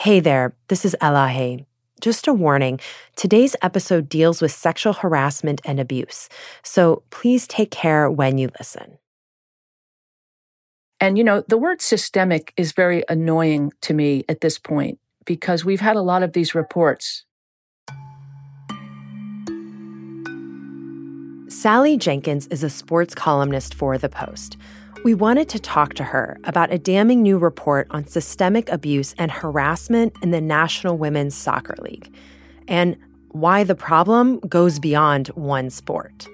Hey there, this is Elahe. Just a warning today's episode deals with sexual harassment and abuse, so please take care when you listen. And, you know, the word systemic is very annoying to me at this point because we've had a lot of these reports. Sally Jenkins is a sports columnist for The Post. We wanted to talk to her about a damning new report on systemic abuse and harassment in the National Women's Soccer League and why the problem goes beyond one sport.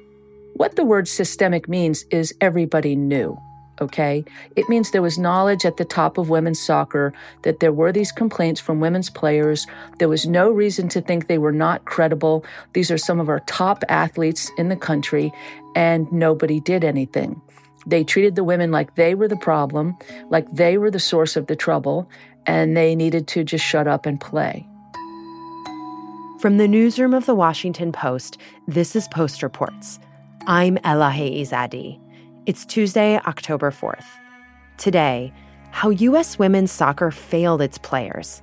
What the word systemic means is everybody knew okay? It means there was knowledge at the top of women's soccer that there were these complaints from women's players. There was no reason to think they were not credible. These are some of our top athletes in the country, and nobody did anything. They treated the women like they were the problem, like they were the source of the trouble, and they needed to just shut up and play. From the newsroom of the Washington Post, this is Post Reports. I'm Elahe Izadi. It's Tuesday, October 4th. Today, how U.S. women's soccer failed its players,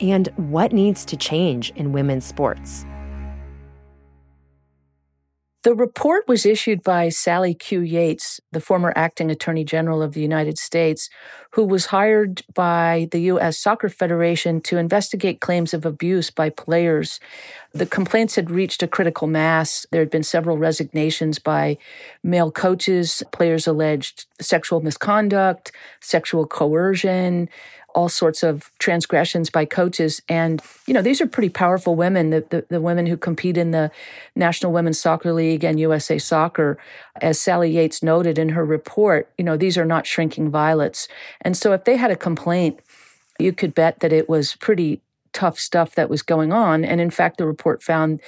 and what needs to change in women's sports. The report was issued by Sally Q. Yates, the former acting attorney general of the United States, who was hired by the U.S. Soccer Federation to investigate claims of abuse by players. The complaints had reached a critical mass. There had been several resignations by male coaches. Players alleged sexual misconduct, sexual coercion, all sorts of transgressions by coaches. And, you know, these are pretty powerful women, the, the, the, women who compete in the National Women's Soccer League and USA Soccer. As Sally Yates noted in her report, you know, these are not shrinking violets. And so if they had a complaint, you could bet that it was pretty tough stuff that was going on. And in fact, the report found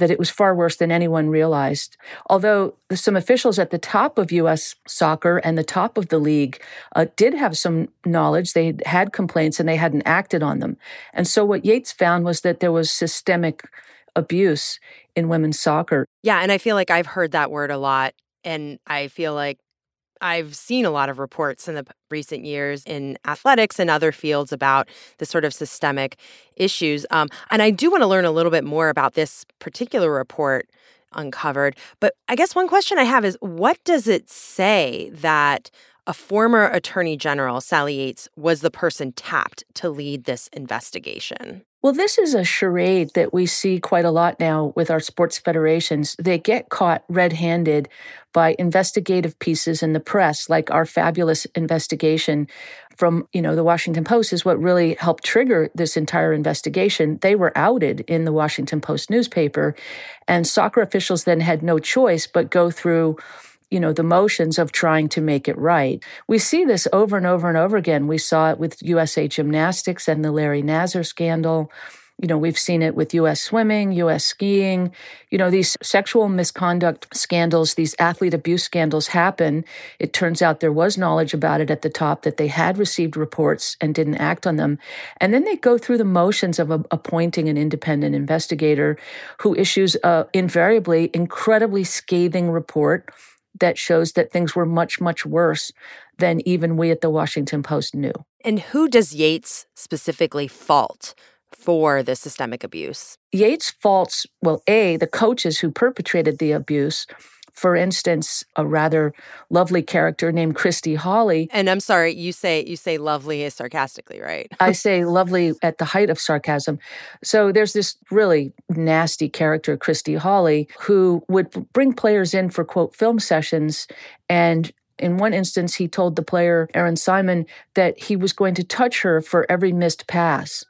that it was far worse than anyone realized. Although some officials at the top of U.S. soccer and the top of the league uh, did have some knowledge, they had complaints and they hadn't acted on them. And so what Yates found was that there was systemic abuse in women's soccer. Yeah, and I feel like I've heard that word a lot. And I feel like I've seen a lot of reports in the recent years in athletics and other fields about the sort of systemic issues. Um, and I do want to learn a little bit more about this particular report uncovered. But I guess one question I have is what does it say that a former attorney general, Sally Yates, was the person tapped to lead this investigation? Well, this is a charade that we see quite a lot now with our sports federations. They get caught red handed by investigative pieces in the press, like our fabulous investigation from, you know, the Washington Post is what really helped trigger this entire investigation. They were outed in the Washington Post newspaper, and soccer officials then had no choice but go through you know, the motions of trying to make it right. We see this over and over and over again. We saw it with USA Gymnastics and the Larry Nassar scandal. You know, we've seen it with US swimming, US skiing. You know, these sexual misconduct scandals, these athlete abuse scandals happen. It turns out there was knowledge about it at the top that they had received reports and didn't act on them. And then they go through the motions of a, appointing an independent investigator who issues a invariably incredibly scathing report that shows that things were much, much worse than even we at the Washington Post knew. And who does Yates specifically fault for the systemic abuse? Yates faults, well, A, the coaches who perpetrated the abuse, for instance, a rather lovely character named Christy Holly. And I'm sorry, you say you say lovely is sarcastically, right? I say lovely at the height of sarcasm. So there's this really nasty character, Christy Holly, who would bring players in for quote film sessions and in one instance, he told the player, Erin Simon, that he was going to touch her for every missed pass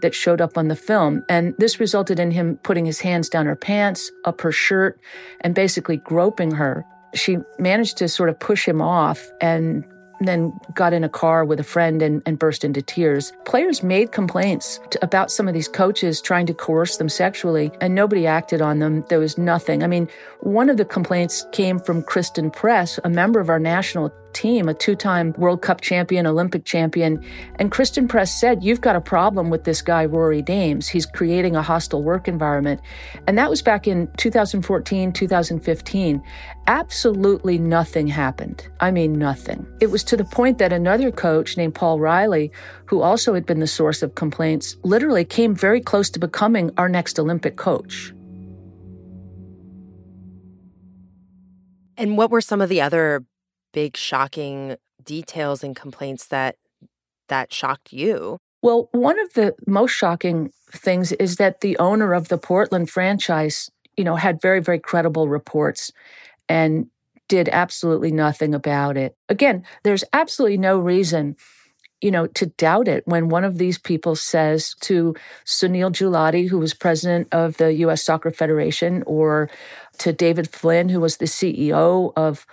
that showed up on the film. And this resulted in him putting his hands down her pants, up her shirt, and basically groping her. She managed to sort of push him off and then got in a car with a friend and, and burst into tears. Players made complaints to, about some of these coaches trying to coerce them sexually, and nobody acted on them. There was nothing. I mean, one of the complaints came from Christen Press, a member of our national team, a two time World Cup champion, Olympic champion. And Christen Press said, You've got a problem with this guy, Rory Dames. He's creating a hostile work environment. And that was back in 2014, 2015. Absolutely nothing happened. I mean, nothing. It was to the point that another coach named Paul Riley, who also had been the source of complaints, literally came very close to becoming our next Olympic coach. And what were some of the other big shocking details and complaints that that shocked you? Well, one of the most shocking things is that the owner of the Portland franchise, you know, had very very credible reports and did absolutely nothing about it. Again, there's absolutely no reason you know, to doubt it when one of these people says to Sunil Gulati, who was president of the U.S. Soccer Federation, or to David Flynn, who was the CEO of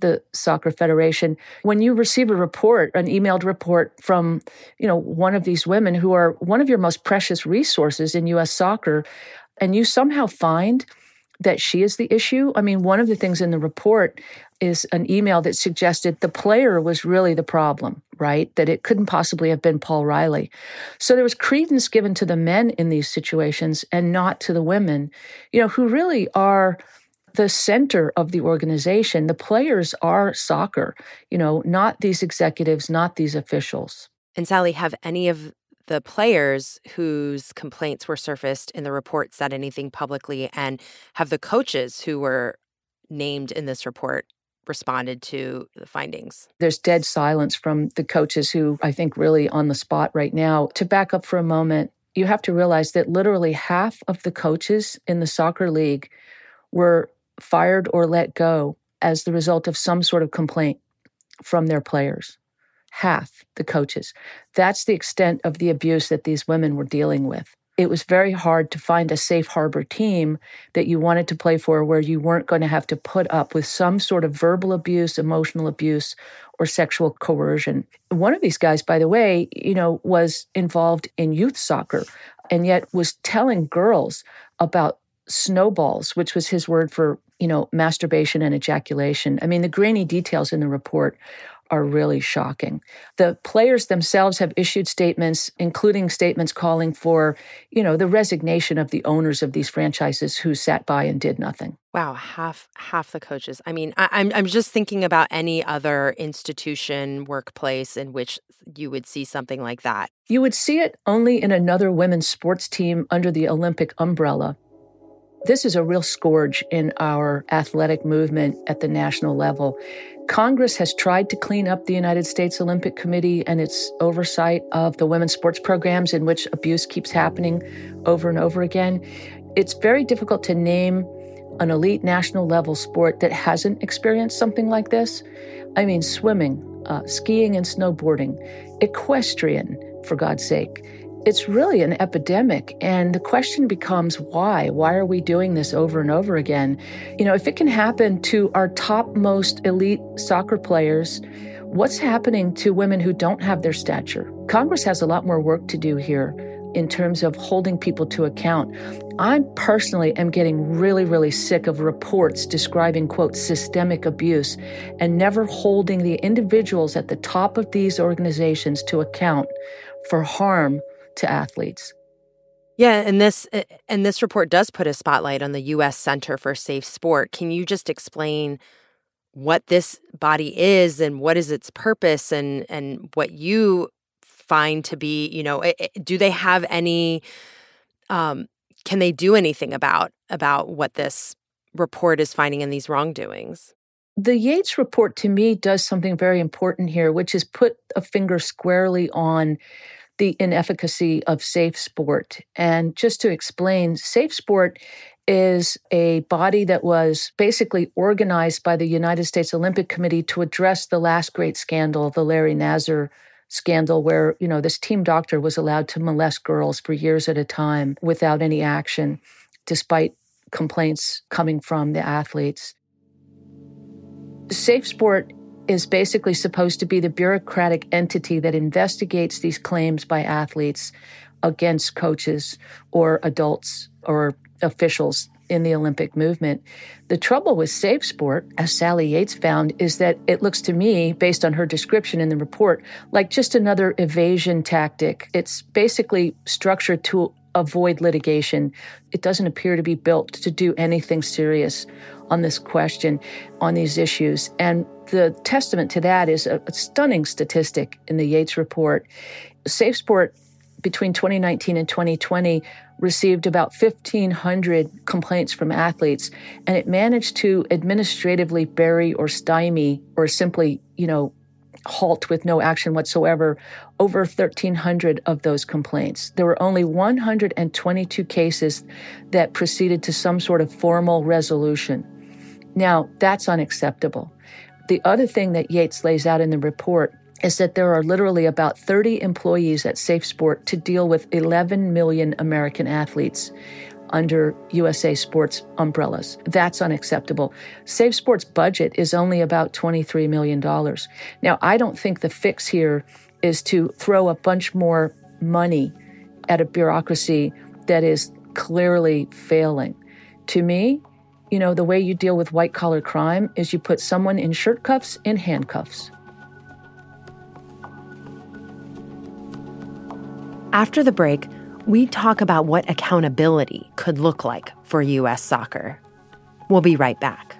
the soccer federation when you receive a report an emailed report from you know one of these women who are one of your most precious resources in US soccer and you somehow find that she is the issue i mean one of the things in the report is an email that suggested the player was really the problem right? That it couldn't possibly have been Paul Riley so there was credence given to the men in these situations and not to the women you know who really are the center of the organization. The players are soccer, you know, not these executives, not these officials. And Sally, have any of the players whose complaints were surfaced in the report said anything publicly? And have the coaches who were named in this report responded to the findings? There's dead silence from the coaches who I think really on the spot right now. To back up for a moment, you have to realize that literally half of the coaches in the soccer league were fired or let go as the result of some sort of complaint from their players. Half the coaches. That's the extent of the abuse that these women were dealing with. It was very hard to find a safe harbor team that you wanted to play for where you weren't going to have to put up with some sort of verbal abuse, emotional abuse, or sexual coercion. One of these guys, by the way, you know, was involved in youth soccer and yet was telling girls about snowballs, which was his word for you know, masturbation and ejaculation. I mean, the grainy details in the report are really shocking. The players themselves have issued statements, including statements calling for, you know, the resignation of the owners of these franchises who sat by and did nothing. Wow, half half the coaches. I mean, I, I'm I'm just thinking about any other institution, workplace in which you would see something like that. You would see it only in another women's sports team under the Olympic umbrella. This is a real scourge in our athletic movement at the national level. Congress has tried to clean up the United States Olympic Committee and its oversight of the women's sports programs in which abuse keeps happening over and over again. It's very difficult to name an elite national level sport that hasn't experienced something like this. I mean, swimming, uh, skiing and snowboarding, equestrian, for God's sake it's really an epidemic. And the question becomes why? Why are we doing this over and over again? You know, if it can happen to our topmost elite soccer players, what's happening to women who don't have their stature? Congress has a lot more work to do here in terms of holding people to account. I personally am getting really, really sick of reports describing, quote, systemic abuse and never holding the individuals at the top of these organizations to account for harm to athletes. Yeah, and this uh, and this report does put a spotlight on the US Center for Safe Sport. Can you just explain what this body is and what is its purpose and and what you find to be, you know, eh, eh, do they have any um can they do anything about about what this report is finding in these wrongdoings? The Yates report to me does something very important here, which is put a finger squarely on the inefficacy of Safe Sport. And just to explain, Safe Sport is a body that was basically organized by the United States Olympic Committee to address the last great scandal, the Larry Nassar scandal where, you know, this team doctor was allowed to molest girls for years at a time without any action despite complaints coming from the athletes. Safe Sport is basically supposed to be the bureaucratic entity that investigates these claims by athletes against coaches or adults or officials in the Olympic movement. The trouble with Safe Sport, as Sally Yates found, is that it looks to me, based on her description in the report, like just another evasion tactic. It's basically structured to avoid litigation. It doesn't appear to be built to do anything serious on this question, on these issues. And the testament to that is a, a stunning statistic in the Yates report. Safe Sport between 2019 and 2020 received about 1,500 complaints from athletes, and it managed to administratively bury or stymie or simply, you know, halt with no action whatsoever over 1,300 of those complaints. There were only 122 cases that proceeded to some sort of formal resolution. Now, that's unacceptable. The other thing that Yates lays out in the report is that there are literally about 30 employees at SafeSport to deal with 11 million American athletes under USA Sports umbrellas. That's unacceptable. Safe Sports budget is only about $23 million. Now, I don't think the fix here is to throw a bunch more money at a bureaucracy that is clearly failing. To me, you know, the way you deal with white collar crime is you put someone in shirt cuffs and handcuffs. After the break, we talk about what accountability could look like for U.S. soccer. We'll be right back.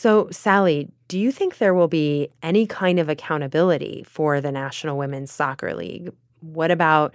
So, Sally, do you think there will be any kind of accountability for the National Women's Soccer League? What about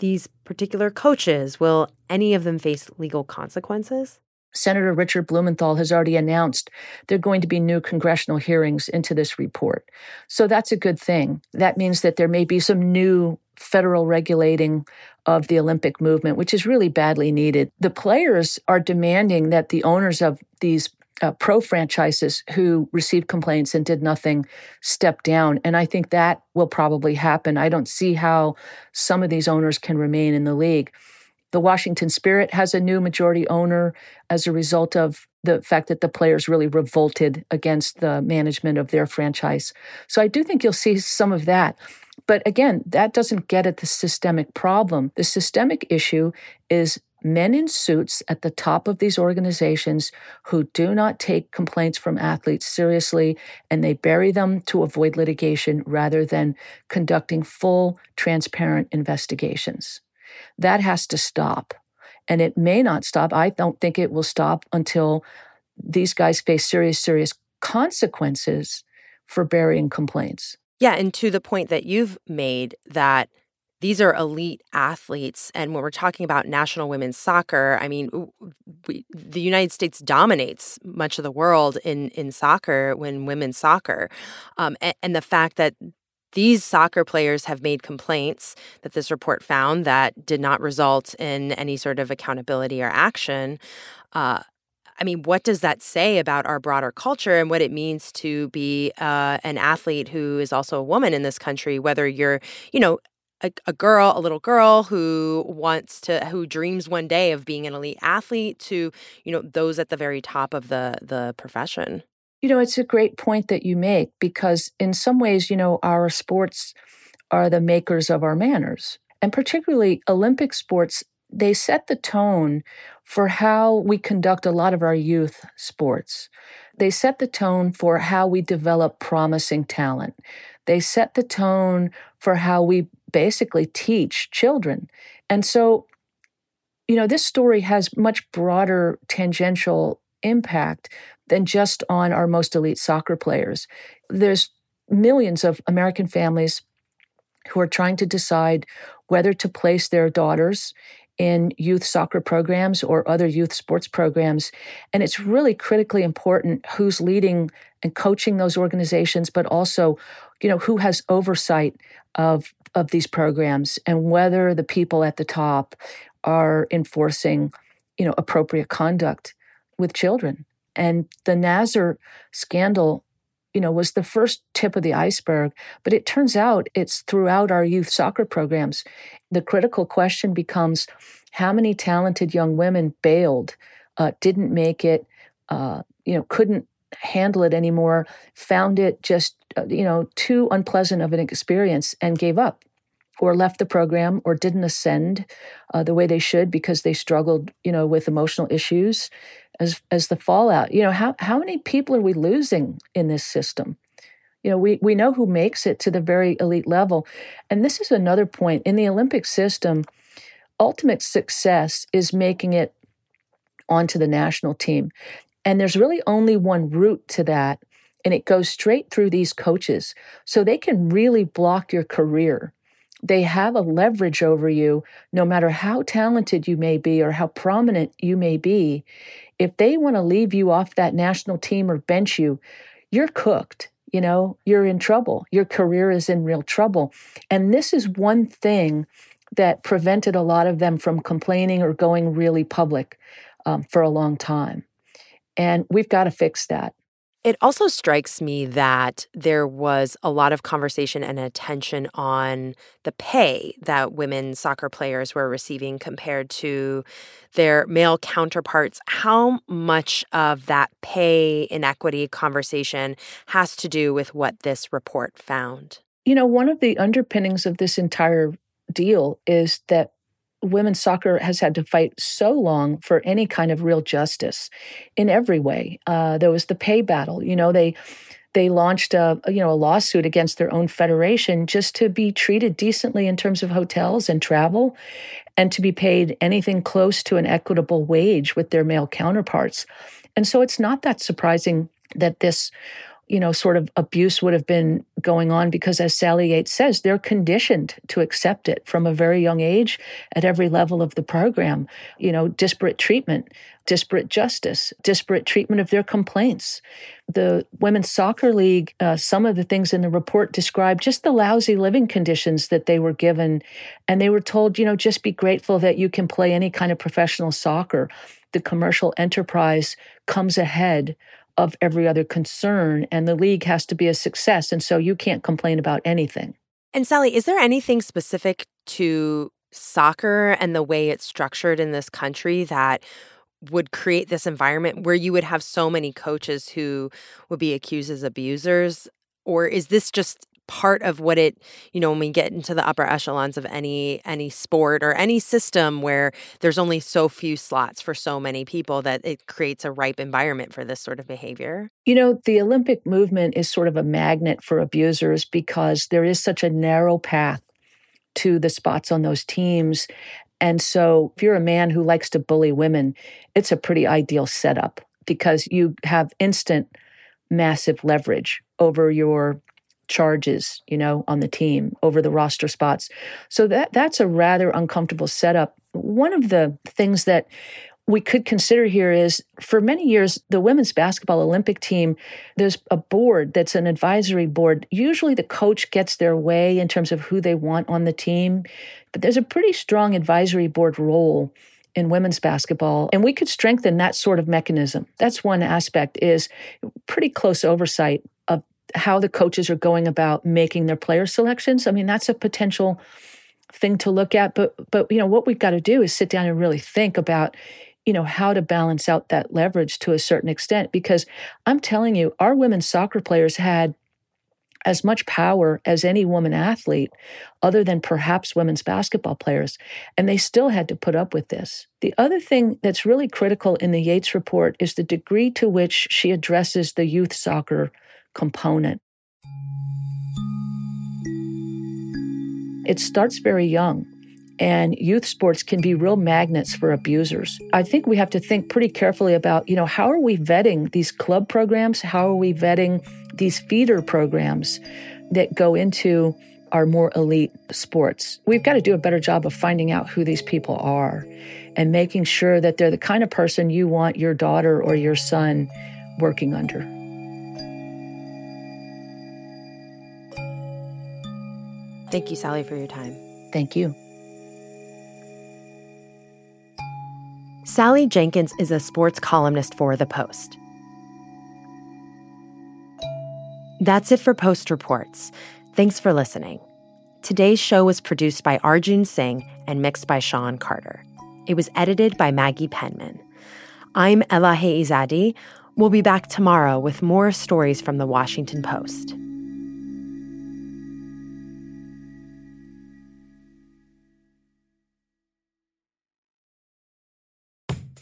these particular coaches? Will any of them face legal consequences? Senator Richard Blumenthal has already announced there are going to be new congressional hearings into this report. So that's a good thing. That means that there may be some new federal regulating of the Olympic movement, which is really badly needed. The players are demanding that the owners of these uh, pro franchises who received complaints and did nothing step down. And I think that will probably happen. I don't see how some of these owners can remain in the league. The Washington Spirit has a new majority owner as a result of the fact that the players really revolted against the management of their franchise. So I do think you'll see some of that. But again, that doesn't get at the systemic problem. The systemic issue is men in suits at the top of these organizations who do not take complaints from athletes seriously and they bury them to avoid litigation rather than conducting full, transparent investigations. That has to stop. And it may not stop. I don't think it will stop until these guys face serious, serious consequences for burying complaints. Yeah. And to the point that you've made that these are elite athletes. And when we're talking about national women's soccer, I mean, we, the United States dominates much of the world in, in soccer when women's soccer. Um, and, and the fact that these soccer players have made complaints that this report found that did not result in any sort of accountability or action. Uh, I mean, what does that say about our broader culture and what it means to be uh, an athlete who is also a woman in this country? Whether you're, you know, a, a, girl, a little girl who wants to, who dreams one day of being an elite athlete, to you know those at the very top of the the profession. You know, it's a great point that you make because in some ways, you know, our sports are the makers of our manners, and particularly Olympic sports. They set the tone for how we conduct a lot of our youth sports. They set the tone for how we develop promising talent. They set the tone for how we basically teach children. And so, you know, this story has much broader tangential impact than just on our most elite soccer players. There's millions of American families who are trying to decide whether to place their daughters in youth soccer programs or other youth sports programs. And it's really critically important who's leading and coaching those organizations, but also, you know, who has oversight of, of these programs and whether the people at the top are enforcing, you know, appropriate conduct with children. And the Nassar scandal you know, was the first tip of the iceberg. But it turns out it's throughout our youth soccer programs. The critical question becomes how many talented young women bailed, uh, didn't make it, uh, you know, couldn't handle it anymore, found it just, uh, you know, too unpleasant of an experience and gave up or left the program or didn't ascend uh, the way they should because they struggled, you know, with emotional issues as as the fallout. You know, how how many people are we losing in this system? You know, we we know who makes it to the very elite level. And this is another point in the Olympic system, ultimate success is making it onto the national team. And there's really only one route to that, and it goes straight through these coaches. So they can really block your career they have a leverage over you no matter how talented you may be or how prominent you may be if they want to leave you off that national team or bench you, you're cooked. You know, you're in trouble. Your career is in real trouble. And this is one thing that prevented a lot of them from complaining or going really public um, for a long time. And we've got to fix that. It also strikes me that there was a lot of conversation and attention on the pay that women soccer players were receiving compared to their male counterparts. How much of that pay inequity conversation has to do with what this report found? You know, one of the underpinnings of this entire deal is that women's soccer has had to fight so long for any kind of real justice in every way. Uh, there was the pay battle. You know, they they launched a you know a lawsuit against their own federation just to be treated decently in terms of hotels and travel, and to be paid anything close to an equitable wage with their male counterparts. And so it's not that surprising that this you know, sort of abuse would have been going on because, as Sally Yates says, they're conditioned to accept it from a very young age at every level of the program. You know, disparate treatment, disparate justice, disparate treatment of their complaints. The Women's Soccer League, uh, some of the things in the report describe just the lousy living conditions that they were given. And they were told, you know, just be grateful that you can play any kind of professional soccer. The commercial enterprise comes ahead of every other concern, and the league has to be a success. And so you can't complain about anything. And Sally, is there anything specific to soccer and the way it's structured in this country that would create this environment where you would have so many coaches who would be accused as abusers? Or is this just part of what it you know when we get into the upper echelons of any any sport or any system where there's only so few slots for so many people that it creates a ripe environment for this sort of behavior? You know the olympic movement is sort of a magnet for abusers because there is such a narrow path to the spots on those teams. And so if you're a man who likes to bully women it's a pretty ideal setup because you have instant massive leverage over your charges, you know, on the team over the roster spots. So that that's a rather uncomfortable setup. One of the things that we could consider here is for many years, the women's basketball Olympic team, there's a board that's an advisory board. Usually the coach gets their way in terms of who they want on the team, but there's a pretty strong advisory board role in women's basketball and we could strengthen that sort of mechanism that's one aspect is pretty close oversight how the coaches are going about making their player selections. I mean, that's a potential thing to look at. But but you know, what we've got to do is sit down and really think about, you know, how to balance out that leverage to a certain extent. Because I'm telling you, our women's soccer players had as much power as any woman athlete, other than perhaps women's basketball players. And they still had to put up with this. The other thing that's really critical in the Yates report is the degree to which she addresses the youth soccer component. It starts very young. and youth sports can be real magnets for abusers. I think we have to think pretty carefully about, you know, how are we vetting these club programs? How are we vetting these feeder programs that go into our more elite sports? We've got to do a better job of finding out who these people are and making sure that they're the kind of person you want your daughter or your son working under. Thank you, Sally, for your time. Thank you. Sally Jenkins is a sports columnist for The Post. That's it for Post Reports. Thanks for listening. Today's show was produced by Arjun Singh and mixed by Sean Carter. It was edited by Maggie Penman. I'm Elahe Izadi. We'll be back tomorrow with more stories from the Washington Post.